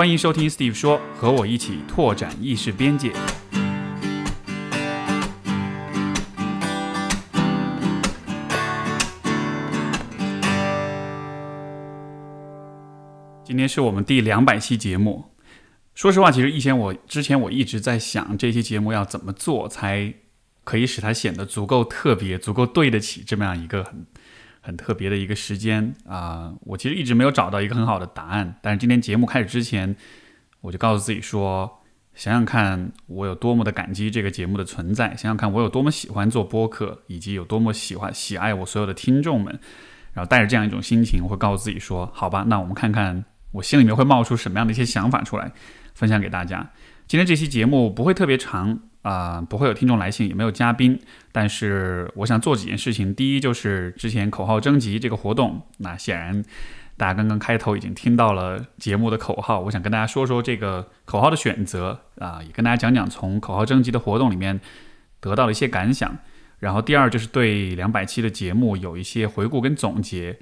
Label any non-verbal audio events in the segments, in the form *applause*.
欢迎收听 Steve 说，和我一起拓展意识边界。今天是我们第两百期节目。说实话，其实以前我之前我一直在想，这期节目要怎么做才可以使它显得足够特别、足够对得起这么样一个很很特别的一个时间啊。我其实一直没有找到一个很好的答案。但是今天节目开始之前，我就告诉自己说，想想看我有多么的感激这个节目的存在，想想看我有多么喜欢做播客，以及有多么喜欢喜爱我所有的听众们。然后带着这样一种心情，我会告诉自己说，好吧，那我们看看。我心里面会冒出什么样的一些想法出来，分享给大家。今天这期节目不会特别长啊，不会有听众来信，也没有嘉宾。但是我想做几件事情。第一就是之前口号征集这个活动，那显然大家刚刚开头已经听到了节目的口号。我想跟大家说说这个口号的选择啊，也跟大家讲讲从口号征集的活动里面得到的一些感想。然后第二就是对两百期的节目有一些回顾跟总结。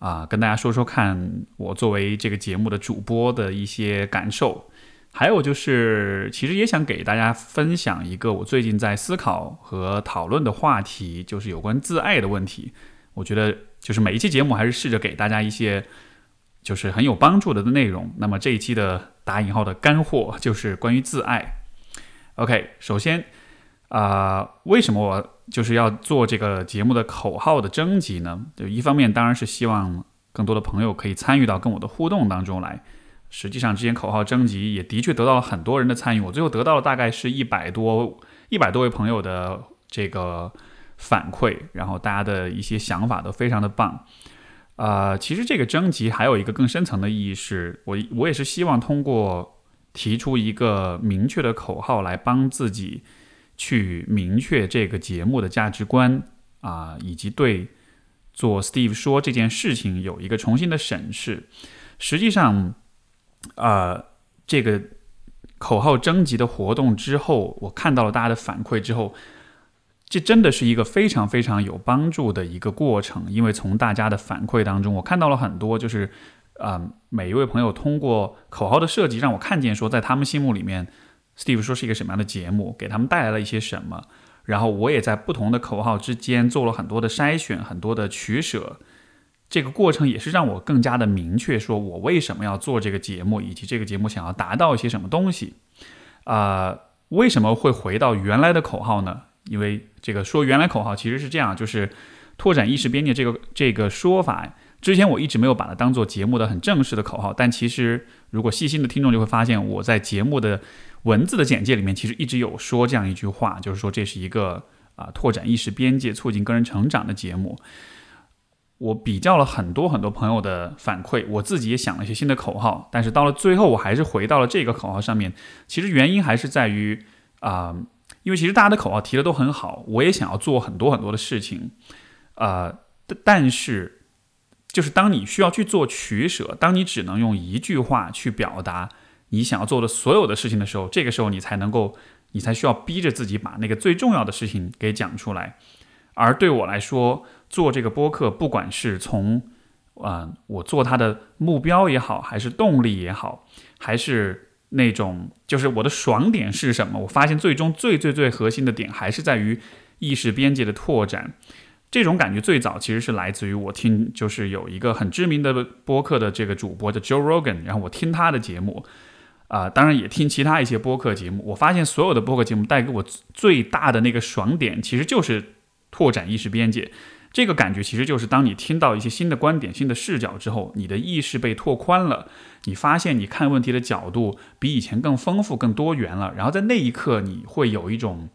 啊，跟大家说说看，我作为这个节目的主播的一些感受，还有就是，其实也想给大家分享一个我最近在思考和讨论的话题，就是有关自爱的问题。我觉得，就是每一期节目还是试着给大家一些，就是很有帮助的内容。那么这一期的打引号的干货就是关于自爱。OK，首先，啊，为什么我？就是要做这个节目的口号的征集呢，就一方面当然是希望更多的朋友可以参与到跟我的互动当中来。实际上，之前口号征集也的确得到了很多人的参与，我最后得到了大概是一百多一百多位朋友的这个反馈，然后大家的一些想法都非常的棒。啊，其实这个征集还有一个更深层的意义，是我我也是希望通过提出一个明确的口号来帮自己。去明确这个节目的价值观啊，以及对做 Steve 说这件事情有一个重新的审视。实际上，啊，这个口号征集的活动之后，我看到了大家的反馈之后，这真的是一个非常非常有帮助的一个过程。因为从大家的反馈当中，我看到了很多，就是啊，每一位朋友通过口号的设计，让我看见说，在他们心目里面。Steve 说是一个什么样的节目，给他们带来了一些什么，然后我也在不同的口号之间做了很多的筛选，很多的取舍。这个过程也是让我更加的明确，说我为什么要做这个节目，以及这个节目想要达到一些什么东西。啊，为什么会回到原来的口号呢？因为这个说原来口号其实是这样，就是拓展意识边界这个这个说法，之前我一直没有把它当做节目的很正式的口号，但其实如果细心的听众就会发现，我在节目的。文字的简介里面其实一直有说这样一句话，就是说这是一个啊拓展意识边界、促进个人成长的节目。我比较了很多很多朋友的反馈，我自己也想了一些新的口号，但是到了最后我还是回到了这个口号上面。其实原因还是在于啊，因为其实大家的口号提的都很好，我也想要做很多很多的事情啊，但是就是当你需要去做取舍，当你只能用一句话去表达。你想要做的所有的事情的时候，这个时候你才能够，你才需要逼着自己把那个最重要的事情给讲出来。而对我来说，做这个播客，不管是从，啊，我做它的目标也好，还是动力也好，还是那种，就是我的爽点是什么？我发现最终最最最核心的点还是在于意识边界的拓展。这种感觉最早其实是来自于我听，就是有一个很知名的播客的这个主播叫 Joe Rogan，然后我听他的节目。啊，当然也听其他一些播客节目。我发现所有的播客节目带给我最大的那个爽点，其实就是拓展意识边界。这个感觉其实就是当你听到一些新的观点、新的视角之后，你的意识被拓宽了，你发现你看问题的角度比以前更丰富、更多元了。然后在那一刻，你会有一种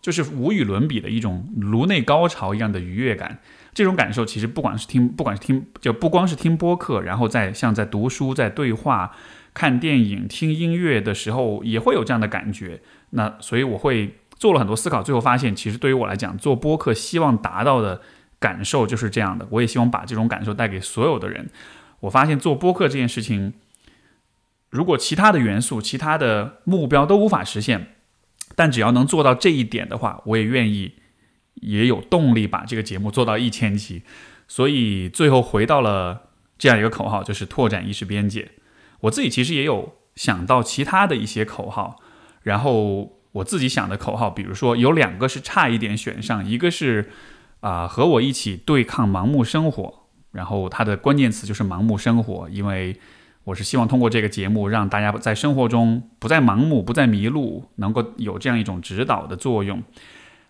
就是无与伦比的一种颅内高潮一样的愉悦感。这种感受其实不管是听，不管是听，就不光是听播客，然后在像在读书、在对话。看电影、听音乐的时候也会有这样的感觉，那所以我会做了很多思考，最后发现，其实对于我来讲，做播客希望达到的感受就是这样的。我也希望把这种感受带给所有的人。我发现做播客这件事情，如果其他的元素、其他的目标都无法实现，但只要能做到这一点的话，我也愿意，也有动力把这个节目做到一千期。所以最后回到了这样一个口号，就是拓展意识边界。我自己其实也有想到其他的一些口号，然后我自己想的口号，比如说有两个是差一点选上，一个是啊和我一起对抗盲目生活，然后它的关键词就是盲目生活，因为我是希望通过这个节目让大家在生活中不再盲目，不再迷路，能够有这样一种指导的作用。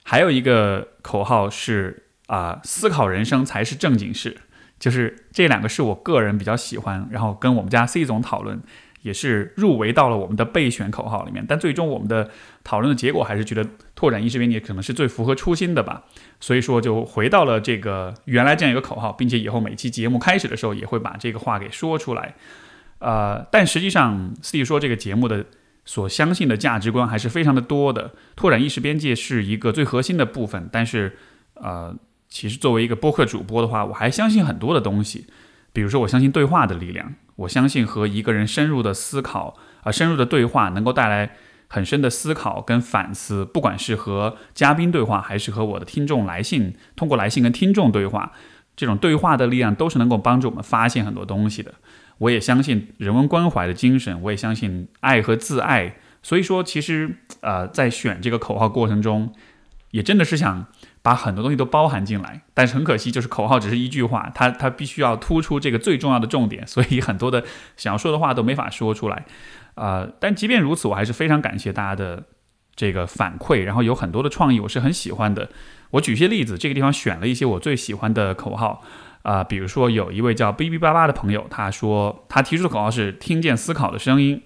还有一个口号是啊，思考人生才是正经事，就是这两个是我个人比较喜欢，然后跟我们家 C 总讨论，也是入围到了我们的备选口号里面。但最终我们的讨论的结果还是觉得拓展意识边界可能是最符合初心的吧，所以说就回到了这个原来这样一个口号，并且以后每期节目开始的时候也会把这个话给说出来。呃，但实际上 C 说这个节目的。所相信的价值观还是非常的多的，拓展意识边界是一个最核心的部分。但是，呃，其实作为一个播客主播的话，我还相信很多的东西，比如说我相信对话的力量，我相信和一个人深入的思考啊，深入的对话能够带来很深的思考跟反思。不管是和嘉宾对话，还是和我的听众来信，通过来信跟听众对话，这种对话的力量都是能够帮助我们发现很多东西的。我也相信人文关怀的精神，我也相信爱和自爱。所以说，其实呃，在选这个口号过程中，也真的是想把很多东西都包含进来。但是很可惜，就是口号只是一句话，它它必须要突出这个最重要的重点，所以很多的想要说的话都没法说出来。啊，但即便如此，我还是非常感谢大家的这个反馈，然后有很多的创意，我是很喜欢的。我举一些例子，这个地方选了一些我最喜欢的口号。啊，比如说有一位叫哔哔叭叭的朋友，他说他提出的口号是“听见思考的声音”。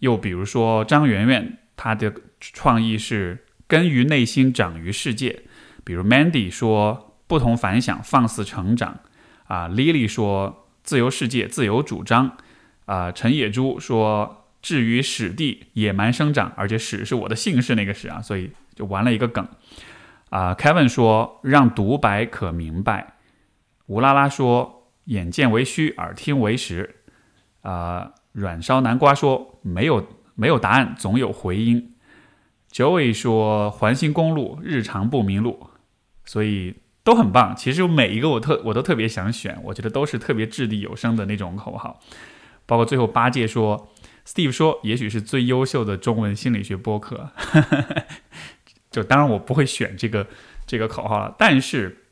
又比如说张媛媛，她的创意是“根于内心，长于世界”。比如 Mandy 说“不同凡响，放肆成长”。啊，Lily 说“自由世界，自由主张”。啊，陈野猪说“至于史地，野蛮生长”，而且“史”是我的姓氏那个“史”啊，所以就玩了一个梗。啊，Kevin 说“让独白可明白”。吴拉拉说：“眼见为虚，耳听为实。”啊，软烧南瓜说：“没有没有答案，总有回音。” Joey 说：“环形公路，日常不迷路。”所以都很棒。其实每一个我特我都特别想选，我觉得都是特别掷地有声的那种口号。包括最后八戒说：“Steve 说，也许是最优秀的中文心理学播客。*laughs* ”就当然我不会选这个这个口号了，但是。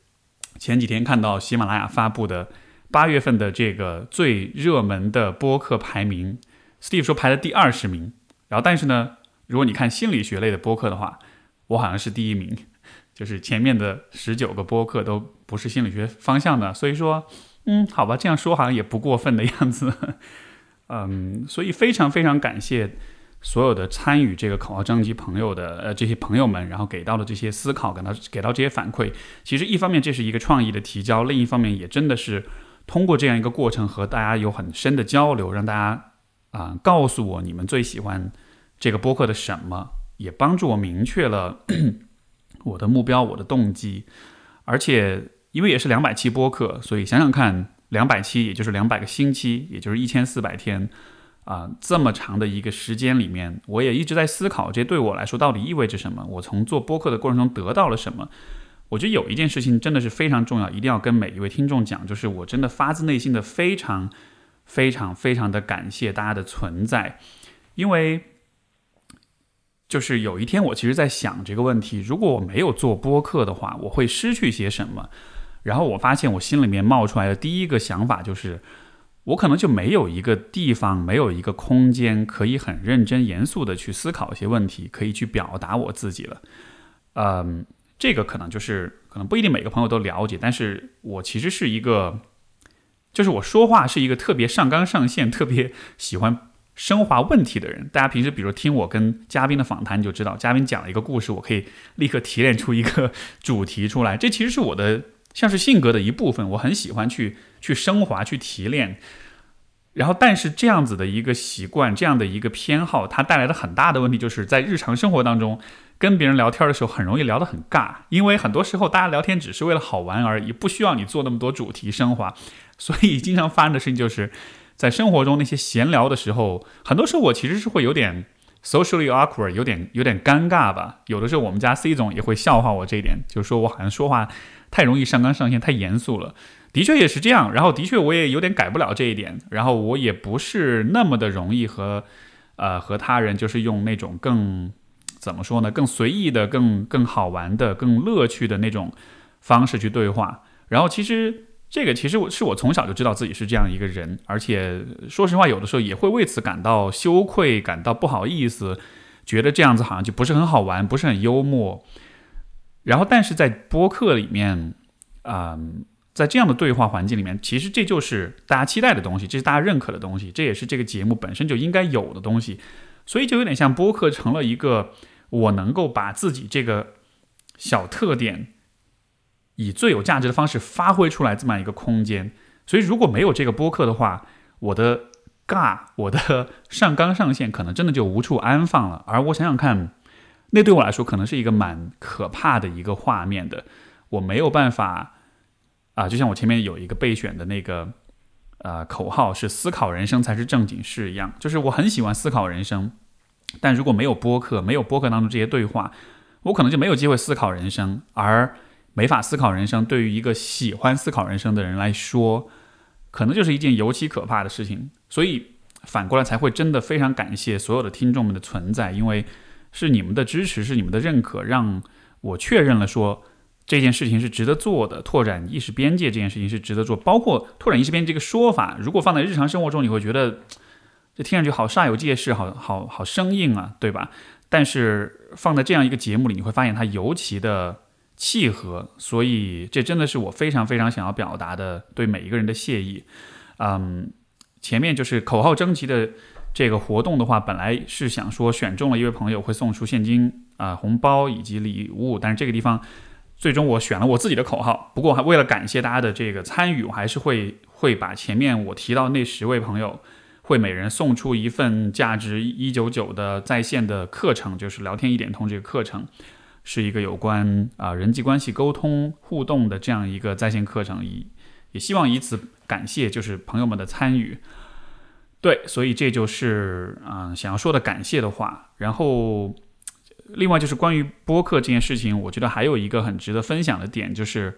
前几天看到喜马拉雅发布的八月份的这个最热门的播客排名，Steve 说排在第二十名。然后，但是呢，如果你看心理学类的播客的话，我好像是第一名，就是前面的十九个播客都不是心理学方向的。所以说，嗯，好吧，这样说好像也不过分的样子。*laughs* 嗯，所以非常非常感谢。所有的参与这个口号征集朋友的呃这些朋友们，然后给到的这些思考，给到给到这些反馈，其实一方面这是一个创意的提交，另一方面也真的是通过这样一个过程和大家有很深的交流，让大家啊告诉我你们最喜欢这个播客的什么，也帮助我明确了我的目标、我的动机。而且因为也是两百期播客，所以想想看，两百期也就是两百个星期，也就是一千四百天。啊，这么长的一个时间里面，我也一直在思考，这对我来说到底意味着什么？我从做播客的过程中得到了什么？我觉得有一件事情真的是非常重要，一定要跟每一位听众讲，就是我真的发自内心的非常、非常、非常的感谢大家的存在，因为就是有一天我其实在想这个问题：如果我没有做播客的话，我会失去些什么？然后我发现我心里面冒出来的第一个想法就是。我可能就没有一个地方，没有一个空间，可以很认真严肃的去思考一些问题，可以去表达我自己了。嗯，这个可能就是可能不一定每个朋友都了解，但是我其实是一个，就是我说话是一个特别上纲上线、特别喜欢升华问题的人。大家平时比如听我跟嘉宾的访谈，你就知道，嘉宾讲了一个故事，我可以立刻提炼出一个主题出来。这其实是我的。像是性格的一部分，我很喜欢去 *laughs* 去升华、去提炼。然后，但是这样子的一个习惯、这样的一个偏好，它带来的很大的问题，就是在日常生活当中跟别人聊天的时候，很容易聊得很尬。因为很多时候大家聊天只是为了好玩而已，不需要你做那么多主题升华。所以，经常发生的事情就是在生活中那些闲聊的时候，很多时候我其实是会有点 socially awkward，有点有点尴尬吧。有的时候我们家 C 总也会笑话我这一点，就是说我好像说话太容易上纲上线，太严肃了。的确也是这样，然后的确我也有点改不了这一点，然后我也不是那么的容易和呃和他人就是用那种更怎么说呢，更随意的、更更好玩的、更乐趣的那种方式去对话。然后其实这个其实我是我从小就知道自己是这样一个人，而且说实话，有的时候也会为此感到羞愧、感到不好意思，觉得这样子好像就不是很好玩，不是很幽默。然后但是在播客里面，嗯。在这样的对话环境里面，其实这就是大家期待的东西，这是大家认可的东西，这也是这个节目本身就应该有的东西，所以就有点像播客成了一个我能够把自己这个小特点以最有价值的方式发挥出来这么一个空间。所以如果没有这个播客的话，我的尬，我的 *laughs* 上纲上线可能真的就无处安放了。而我想想看，那对我来说可能是一个蛮可怕的一个画面的，我没有办法。啊，就像我前面有一个备选的那个，呃，口号是“思考人生才是正经事”一样，就是我很喜欢思考人生，但如果没有播客，没有播客当中这些对话，我可能就没有机会思考人生，而没法思考人生，对于一个喜欢思考人生的人来说，可能就是一件尤其可怕的事情。所以反过来才会真的非常感谢所有的听众们的存在，因为是你们的支持，是你们的认可，让我确认了说。这件事情是值得做的，拓展意识边界这件事情是值得做，包括拓展意识边界这个说法，如果放在日常生活中，你会觉得这听上去好煞有介事，好好好生硬啊，对吧？但是放在这样一个节目里，你会发现它尤其的契合，所以这真的是我非常非常想要表达的对每一个人的谢意。嗯，前面就是口号征集的这个活动的话，本来是想说选中了一位朋友会送出现金啊、红包以及礼物，但是这个地方。最终我选了我自己的口号，不过还为了感谢大家的这个参与，我还是会会把前面我提到那十位朋友，会每人送出一份价值一九九的在线的课程，就是聊天一点通这个课程，是一个有关啊人际关系沟通互动的这样一个在线课程，以也希望以此感谢就是朋友们的参与。对，所以这就是啊想要说的感谢的话，然后。另外就是关于播客这件事情，我觉得还有一个很值得分享的点，就是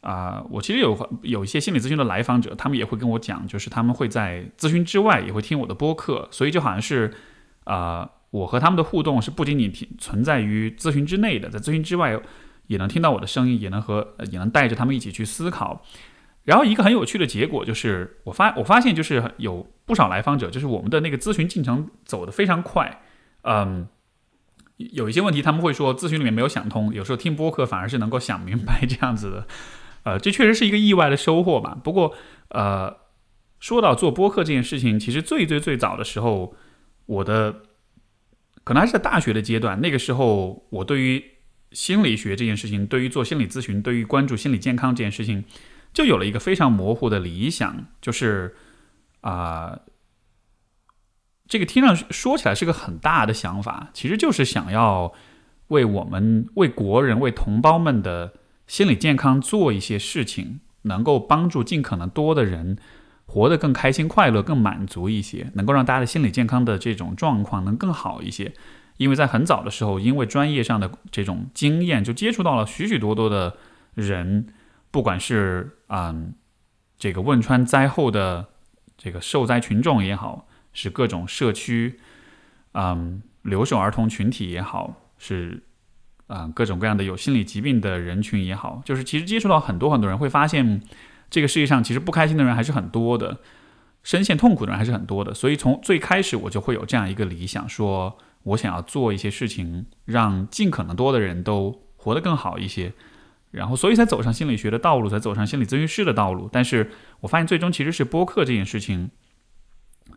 啊，我其实有有一些心理咨询的来访者，他们也会跟我讲，就是他们会在咨询之外也会听我的播客，所以就好像是啊，我和他们的互动是不仅仅存在于咨询之内的，在咨询之外也能听到我的声音，也能和也能带着他们一起去思考。然后一个很有趣的结果就是，我发我发现就是有不少来访者，就是我们的那个咨询进程走得非常快，嗯。有一些问题他们会说咨询里面没有想通，有时候听播客反而是能够想明白这样子的，呃，这确实是一个意外的收获吧。不过，呃，说到做播客这件事情，其实最最最早的时候，我的可能还是在大学的阶段，那个时候我对于心理学这件事情，对于做心理咨询，对于关注心理健康这件事情，就有了一个非常模糊的理想，就是啊。这个听上去说起来是个很大的想法，其实就是想要为我们、为国人、为同胞们的心理健康做一些事情，能够帮助尽可能多的人活得更开心、快乐、更满足一些，能够让大家的心理健康的这种状况能更好一些。因为在很早的时候，因为专业上的这种经验，就接触到了许许多多的人，不管是嗯这个汶川灾后的这个受灾群众也好。是各种社区，嗯，留守儿童群体也好，是啊，各种各样的有心理疾病的人群也好，就是其实接触到很多很多人，会发现这个世界上其实不开心的人还是很多的，深陷痛苦的人还是很多的。所以从最开始我就会有这样一个理想，说我想要做一些事情，让尽可能多的人都活得更好一些，然后所以才走上心理学的道路，才走上心理咨询师的道路。但是我发现最终其实是播客这件事情。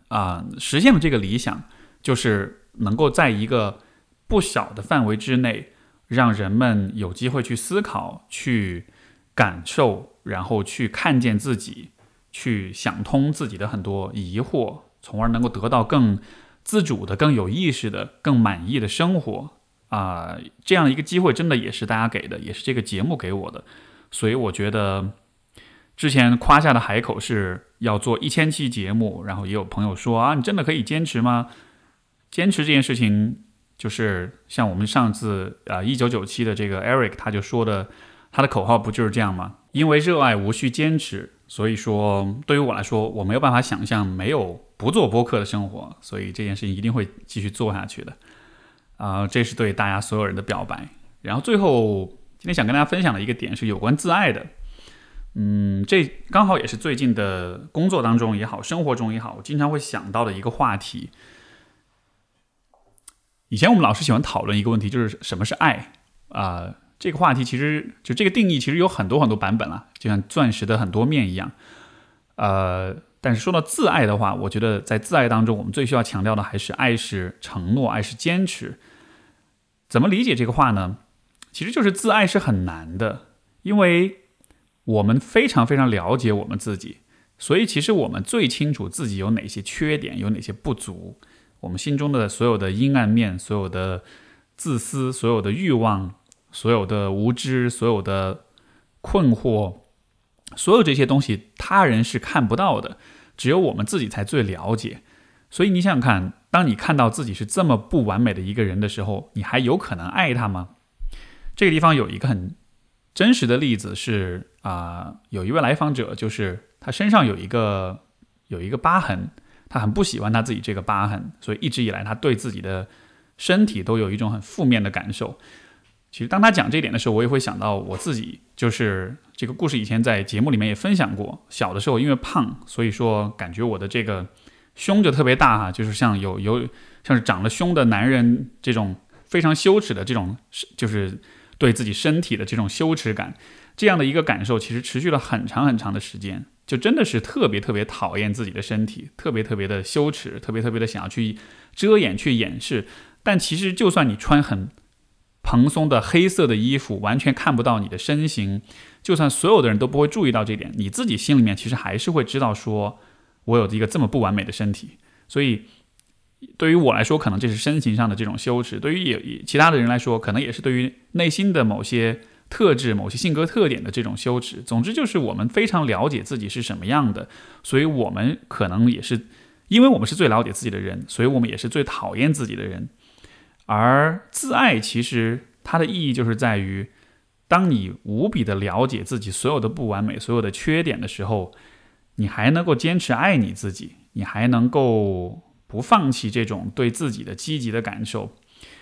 啊，实现了这个理想，就是能够在一个不小的范围之内，让人们有机会去思考、去感受，然后去看见自己，去想通自己的很多疑惑，从而能够得到更自主的、更有意识的、更满意的生活。啊，这样一个机会，真的也是大家给的，也是这个节目给我的。所以我觉得。之前夸下的海口是要做一千期节目，然后也有朋友说啊，你真的可以坚持吗？坚持这件事情，就是像我们上次啊，一九九七的这个 Eric 他就说的，他的口号不就是这样吗？因为热爱无需坚持，所以说对于我来说，我没有办法想象没有不做播客的生活，所以这件事情一定会继续做下去的。啊，这是对大家所有人的表白。然后最后今天想跟大家分享的一个点是有关自爱的。嗯，这刚好也是最近的工作当中也好，生活中也好，我经常会想到的一个话题。以前我们老师喜欢讨论一个问题，就是什么是爱啊？这个话题其实就这个定义其实有很多很多版本了，就像钻石的很多面一样。呃，但是说到自爱的话，我觉得在自爱当中，我们最需要强调的还是爱是承诺，爱是坚持。怎么理解这个话呢？其实就是自爱是很难的，因为。我们非常非常了解我们自己，所以其实我们最清楚自己有哪些缺点，有哪些不足。我们心中的所有的阴暗面，所有的自私，所有的欲望，所有的无知，所有的困惑，所有这些东西，他人是看不到的，只有我们自己才最了解。所以你想想看，当你看到自己是这么不完美的一个人的时候，你还有可能爱他吗？这个地方有一个很。真实的例子是啊，有一位来访者，就是他身上有一个有一个疤痕，他很不喜欢他自己这个疤痕，所以一直以来他对自己的身体都有一种很负面的感受。其实当他讲这一点的时候，我也会想到我自己，就是这个故事以前在节目里面也分享过。小的时候因为胖，所以说感觉我的这个胸就特别大哈，就是像有有像是长了胸的男人这种非常羞耻的这种就是。对自己身体的这种羞耻感，这样的一个感受，其实持续了很长很长的时间，就真的是特别特别讨厌自己的身体，特别特别的羞耻，特别特别的想要去遮掩、去掩饰。但其实，就算你穿很蓬松的黑色的衣服，完全看不到你的身形，就算所有的人都不会注意到这点，你自己心里面其实还是会知道，说我有一个这么不完美的身体，所以。对于我来说，可能这是身形上的这种羞耻；对于也其他的人来说，可能也是对于内心的某些特质、某些性格特点的这种羞耻。总之，就是我们非常了解自己是什么样的，所以我们可能也是，因为我们是最了解自己的人，所以我们也是最讨厌自己的人。而自爱其实它的意义就是在于，当你无比的了解自己所有的不完美、所有的缺点的时候，你还能够坚持爱你自己，你还能够。不放弃这种对自己的积极的感受，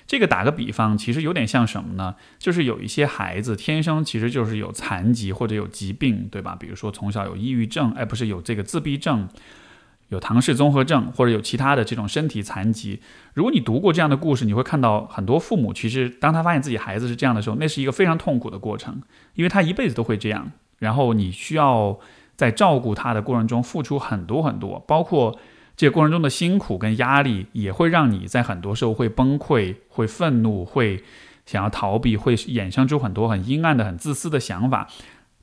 这个打个比方，其实有点像什么呢？就是有一些孩子天生其实就是有残疾或者有疾病，对吧？比如说从小有抑郁症，哎，不是有这个自闭症，有唐氏综合症，或者有其他的这种身体残疾。如果你读过这样的故事，你会看到很多父母其实当他发现自己孩子是这样的时候，那是一个非常痛苦的过程，因为他一辈子都会这样。然后你需要在照顾他的过程中付出很多很多，包括。这个过程中的辛苦跟压力，也会让你在很多时候会崩溃、会愤怒、会想要逃避，会衍生出很多很阴暗的、很自私的想法。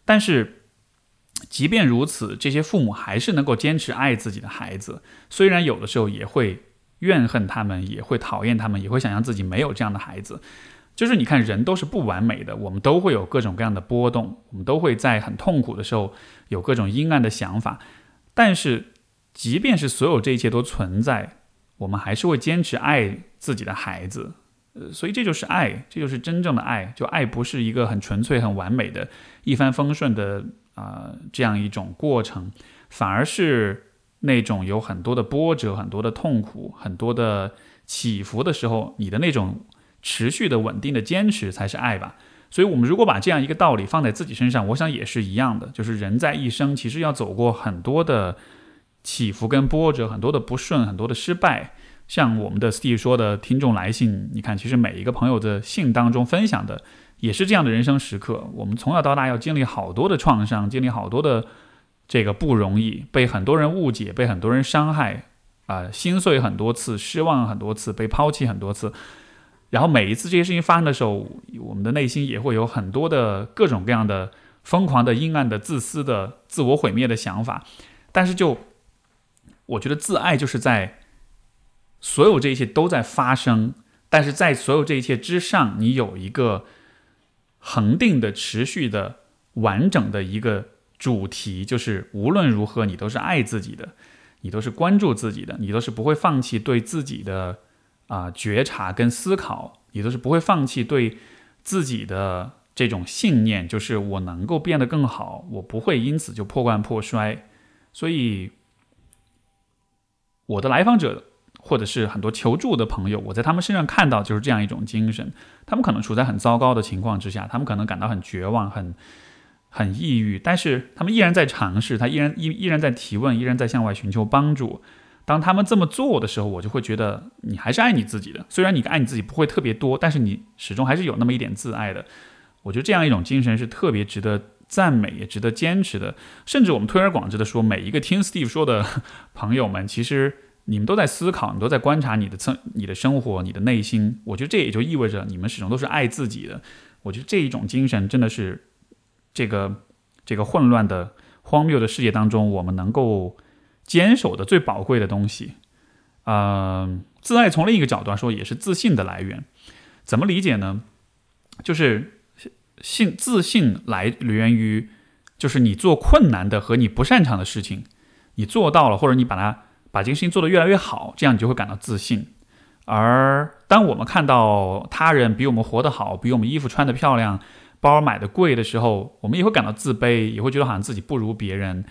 但是，即便如此，这些父母还是能够坚持爱自己的孩子。虽然有的时候也会怨恨他们，也会讨厌他们，也会想象自己没有这样的孩子。就是你看，人都是不完美的，我们都会有各种各样的波动，我们都会在很痛苦的时候有各种阴暗的想法。但是，即便是所有这一切都存在，我们还是会坚持爱自己的孩子，呃，所以这就是爱，这就是真正的爱。就爱不是一个很纯粹、很完美的、一帆风顺的啊这样一种过程，反而是那种有很多的波折、很多的痛苦、很多的起伏的时候，你的那种持续的、稳定的坚持才是爱吧。所以，我们如果把这样一个道理放在自己身上，我想也是一样的，就是人在一生其实要走过很多的。起伏跟波折，很多的不顺，很多的失败。像我们的 Steve 说的，听众来信，你看，其实每一个朋友的信当中分享的，也是这样的人生时刻。我们从小到大要经历好多的创伤，经历好多的这个不容易，被很多人误解，被很多人伤害，啊，心碎很多次，失望很多次，被抛弃很多次。然后每一次这些事情发生的时候，我们的内心也会有很多的各种各样的疯狂的、阴暗的、自私的、自我毁灭的想法。但是就我觉得自爱就是在所有这一切都在发生，但是在所有这一切之上，你有一个恒定的、持续的、完整的一个主题，就是无论如何，你都是爱自己的，你都是关注自己的，你都是不会放弃对自己的啊觉察跟思考，你都是不会放弃对自己的这种信念，就是我能够变得更好，我不会因此就破罐破摔。所以，我的来访者或者是很多求助的朋友，我在他们身上看到就是这样一种精神。他们可能处在很糟糕的情况之下，他们可能感到很绝望、很很抑郁，但是他们依然在尝试，他依然依依然在提问，依然在向外寻求帮助。当他们这么做的时候，我就会觉得你还是爱你自己的。虽然你爱你自己不会特别多，但是你始终还是有那么一点自爱的。我觉得这样一种精神是特别值得赞美，也值得坚持的。甚至我们推而广之的说，每一个听 Steve 说的朋友们，其实你们都在思考，你都在观察你的生、你的生活、你的内心。我觉得这也就意味着你们始终都是爱自己的。我觉得这一种精神真的是这个这个混乱的、荒谬的世界当中，我们能够。坚守的最宝贵的东西，呃，自爱从另一个角度来说也是自信的来源。怎么理解呢？就是信自信来源于，就是你做困难的和你不擅长的事情，你做到了，或者你把它把这个事情做得越来越好，这样你就会感到自信。而当我们看到他人比我们活得好，比我们衣服穿得漂亮，包买的贵的时候，我们也会感到自卑，也会觉得好像自己不如别人。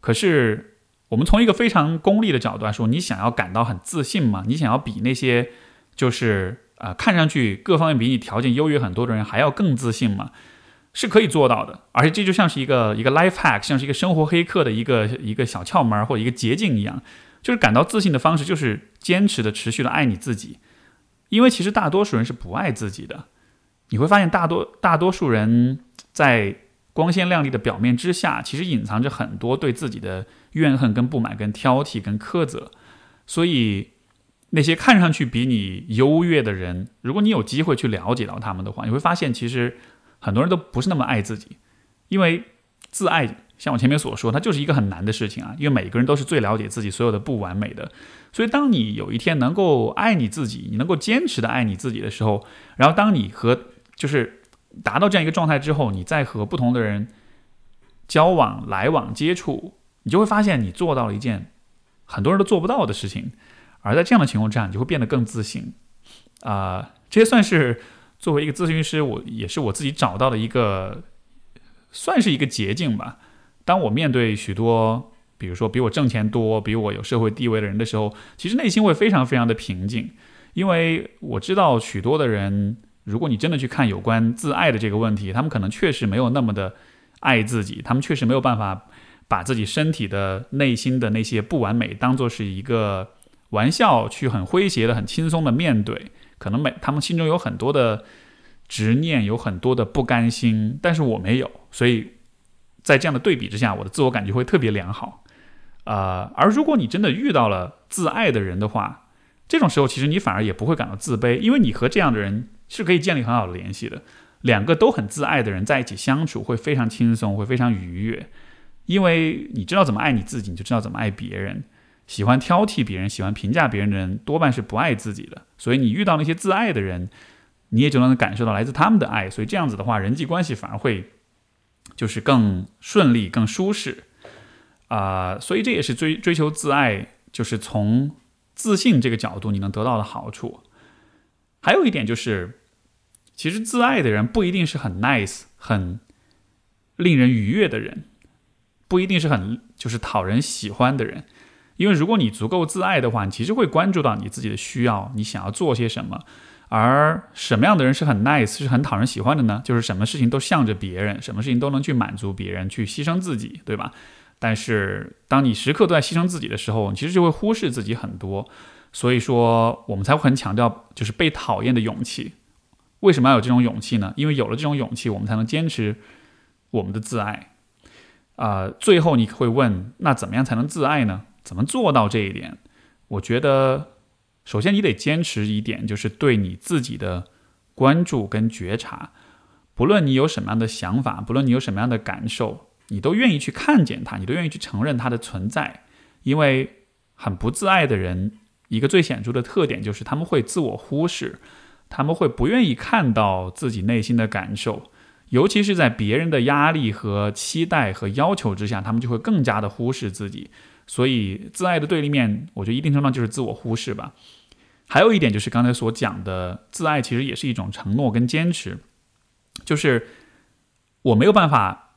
可是。我们从一个非常功利的角度来说，你想要感到很自信吗？你想要比那些就是呃看上去各方面比你条件优越很多的人还要更自信吗？是可以做到的，而且这就像是一个一个 life hack，像是一个生活黑客的一个一个小窍门或者一个捷径一样，就是感到自信的方式就是坚持的、持续的爱你自己，因为其实大多数人是不爱自己的。你会发现，大多大多数人在光鲜亮丽的表面之下，其实隐藏着很多对自己的。怨恨、跟不满、跟挑剔、跟苛责，所以那些看上去比你优越的人，如果你有机会去了解到他们的话，你会发现，其实很多人都不是那么爱自己，因为自爱，像我前面所说，它就是一个很难的事情啊。因为每个人都是最了解自己所有的不完美的，所以当你有一天能够爱你自己，你能够坚持的爱你自己的时候，然后当你和就是达到这样一个状态之后，你再和不同的人交往、来往、接触。你就会发现，你做到了一件很多人都做不到的事情，而在这样的情况下，你就会变得更自信。啊，这些算是作为一个咨询师，我也是我自己找到的一个，算是一个捷径吧。当我面对许多，比如说比我挣钱多、比我有社会地位的人的时候，其实内心会非常非常的平静，因为我知道许多的人，如果你真的去看有关自爱的这个问题，他们可能确实没有那么的爱自己，他们确实没有办法。把自己身体的内心的那些不完美当做是一个玩笑，去很诙谐的、很轻松的面对。可能每他们心中有很多的执念，有很多的不甘心，但是我没有。所以在这样的对比之下，我的自我感觉会特别良好。呃，而如果你真的遇到了自爱的人的话，这种时候其实你反而也不会感到自卑，因为你和这样的人是可以建立很好的联系的。两个都很自爱的人在一起相处会非常轻松，会非常愉悦。因为你知道怎么爱你自己，你就知道怎么爱别人。喜欢挑剔别人、喜欢评价别人的人，多半是不爱自己的。所以你遇到那些自爱的人，你也就能感受到来自他们的爱。所以这样子的话，人际关系反而会就是更顺利、更舒适啊。所以这也是追追求自爱，就是从自信这个角度你能得到的好处。还有一点就是，其实自爱的人不一定是很 nice、很令人愉悦的人。不一定是很就是讨人喜欢的人，因为如果你足够自爱的话，你其实会关注到你自己的需要，你想要做些什么。而什么样的人是很 nice，是很讨人喜欢的呢？就是什么事情都向着别人，什么事情都能去满足别人，去牺牲自己，对吧？但是当你时刻都在牺牲自己的时候，其实就会忽视自己很多。所以说，我们才会很强调就是被讨厌的勇气。为什么要有这种勇气呢？因为有了这种勇气，我们才能坚持我们的自爱。啊，最后你会问，那怎么样才能自爱呢？怎么做到这一点？我觉得，首先你得坚持一点，就是对你自己的关注跟觉察。不论你有什么样的想法，不论你有什么样的感受，你都愿意去看见它，你都愿意去承认它的存在。因为很不自爱的人，一个最显著的特点就是他们会自我忽视，他们会不愿意看到自己内心的感受。尤其是在别人的压力和期待和要求之下，他们就会更加的忽视自己。所以，自爱的对立面，我觉得一定程度上就是自我忽视吧。还有一点就是刚才所讲的，自爱其实也是一种承诺跟坚持，就是我没有办法，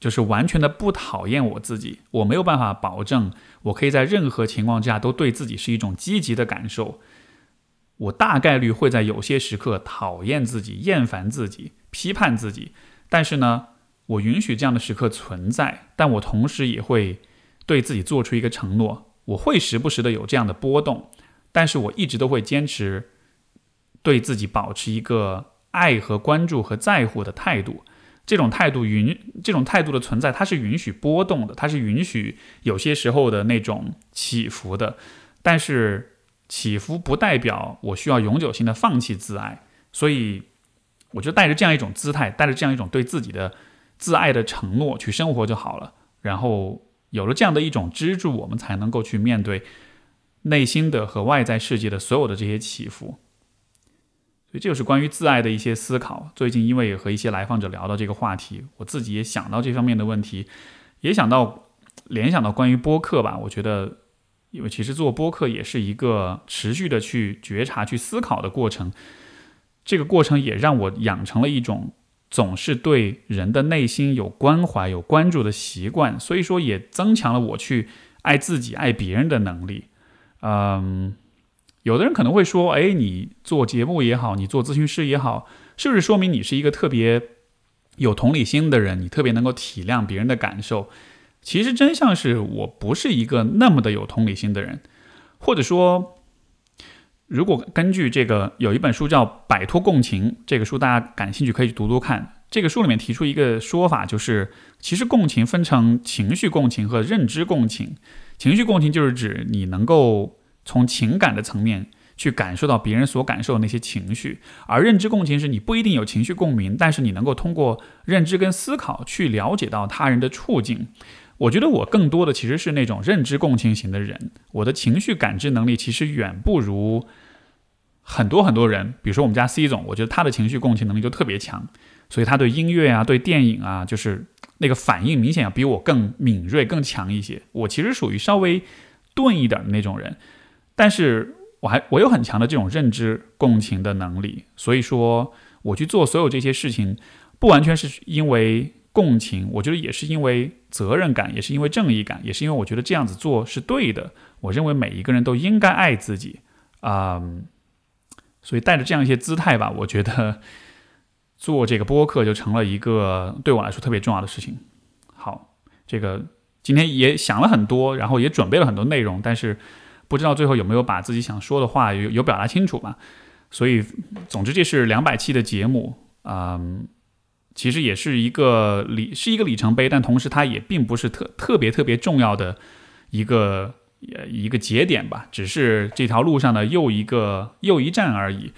就是完全的不讨厌我自己，我没有办法保证我可以在任何情况下都对自己是一种积极的感受。我大概率会在有些时刻讨厌自己、厌烦自己、批判自己，但是呢，我允许这样的时刻存在，但我同时也会对自己做出一个承诺，我会时不时的有这样的波动，但是我一直都会坚持对自己保持一个爱和关注和在乎的态度。这种态度允这种态度的存在，它是允许波动的，它是允许有些时候的那种起伏的，但是。起伏不代表我需要永久性的放弃自爱，所以我就带着这样一种姿态，带着这样一种对自己的自爱的承诺去生活就好了。然后有了这样的一种支柱，我们才能够去面对内心的和外在世界的所有的这些起伏。所以这就是关于自爱的一些思考。最近因为也和一些来访者聊到这个话题，我自己也想到这方面的问题，也想到联想到关于播客吧。我觉得。因为其实做播客也是一个持续的去觉察、去思考的过程，这个过程也让我养成了一种总是对人的内心有关怀、有关注的习惯，所以说也增强了我去爱自己、爱别人的能力。嗯，有的人可能会说：“哎，你做节目也好，你做咨询师也好，是不是说明你是一个特别有同理心的人？你特别能够体谅别人的感受？”其实真相是我不是一个那么的有同理心的人，或者说，如果根据这个有一本书叫《摆脱共情》，这个书大家感兴趣可以去读读看。这个书里面提出一个说法，就是其实共情分成情绪共情和认知共情。情绪共情就是指你能够从情感的层面去感受到别人所感受的那些情绪，而认知共情是你不一定有情绪共鸣，但是你能够通过认知跟思考去了解到他人的处境。我觉得我更多的其实是那种认知共情型的人，我的情绪感知能力其实远不如很多很多人。比如说我们家 C 总，我觉得他的情绪共情能力就特别强，所以他对音乐啊、对电影啊，就是那个反应明显要比我更敏锐、更强一些。我其实属于稍微钝一点的那种人，但是我还我有很强的这种认知共情的能力，所以说我去做所有这些事情，不完全是因为。共情，我觉得也是因为责任感，也是因为正义感，也是因为我觉得这样子做是对的。我认为每一个人都应该爱自己，啊，所以带着这样一些姿态吧，我觉得做这个播客就成了一个对我来说特别重要的事情。好，这个今天也想了很多，然后也准备了很多内容，但是不知道最后有没有把自己想说的话有有表达清楚吧。所以，总之这是两百期的节目，嗯。其实也是一个里是一个里程碑，但同时它也并不是特特别特别重要的一个呃一个节点吧，只是这条路上的又一个又一站而已。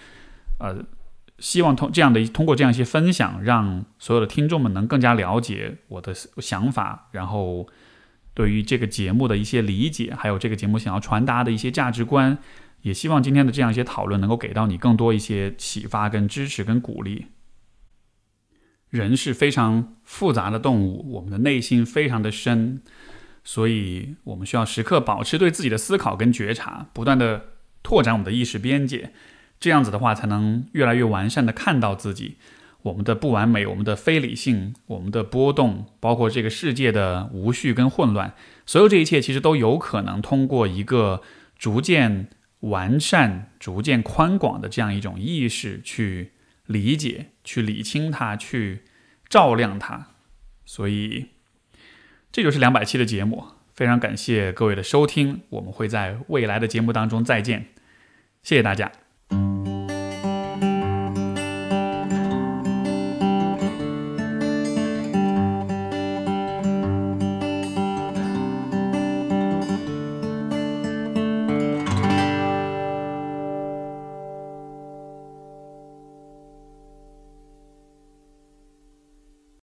呃，希望通这样的通过这样一些分享，让所有的听众们能更加了解我的想法，然后对于这个节目的一些理解，还有这个节目想要传达的一些价值观，也希望今天的这样一些讨论能够给到你更多一些启发、跟支持、跟鼓励。人是非常复杂的动物，我们的内心非常的深，所以我们需要时刻保持对自己的思考跟觉察，不断的拓展我们的意识边界，这样子的话才能越来越完善的看到自己，我们的不完美，我们的非理性，我们的波动，包括这个世界的无序跟混乱，所有这一切其实都有可能通过一个逐渐完善、逐渐宽广的这样一种意识去。理解，去理清它，去照亮它，所以这就是两百期的节目。非常感谢各位的收听，我们会在未来的节目当中再见，谢谢大家。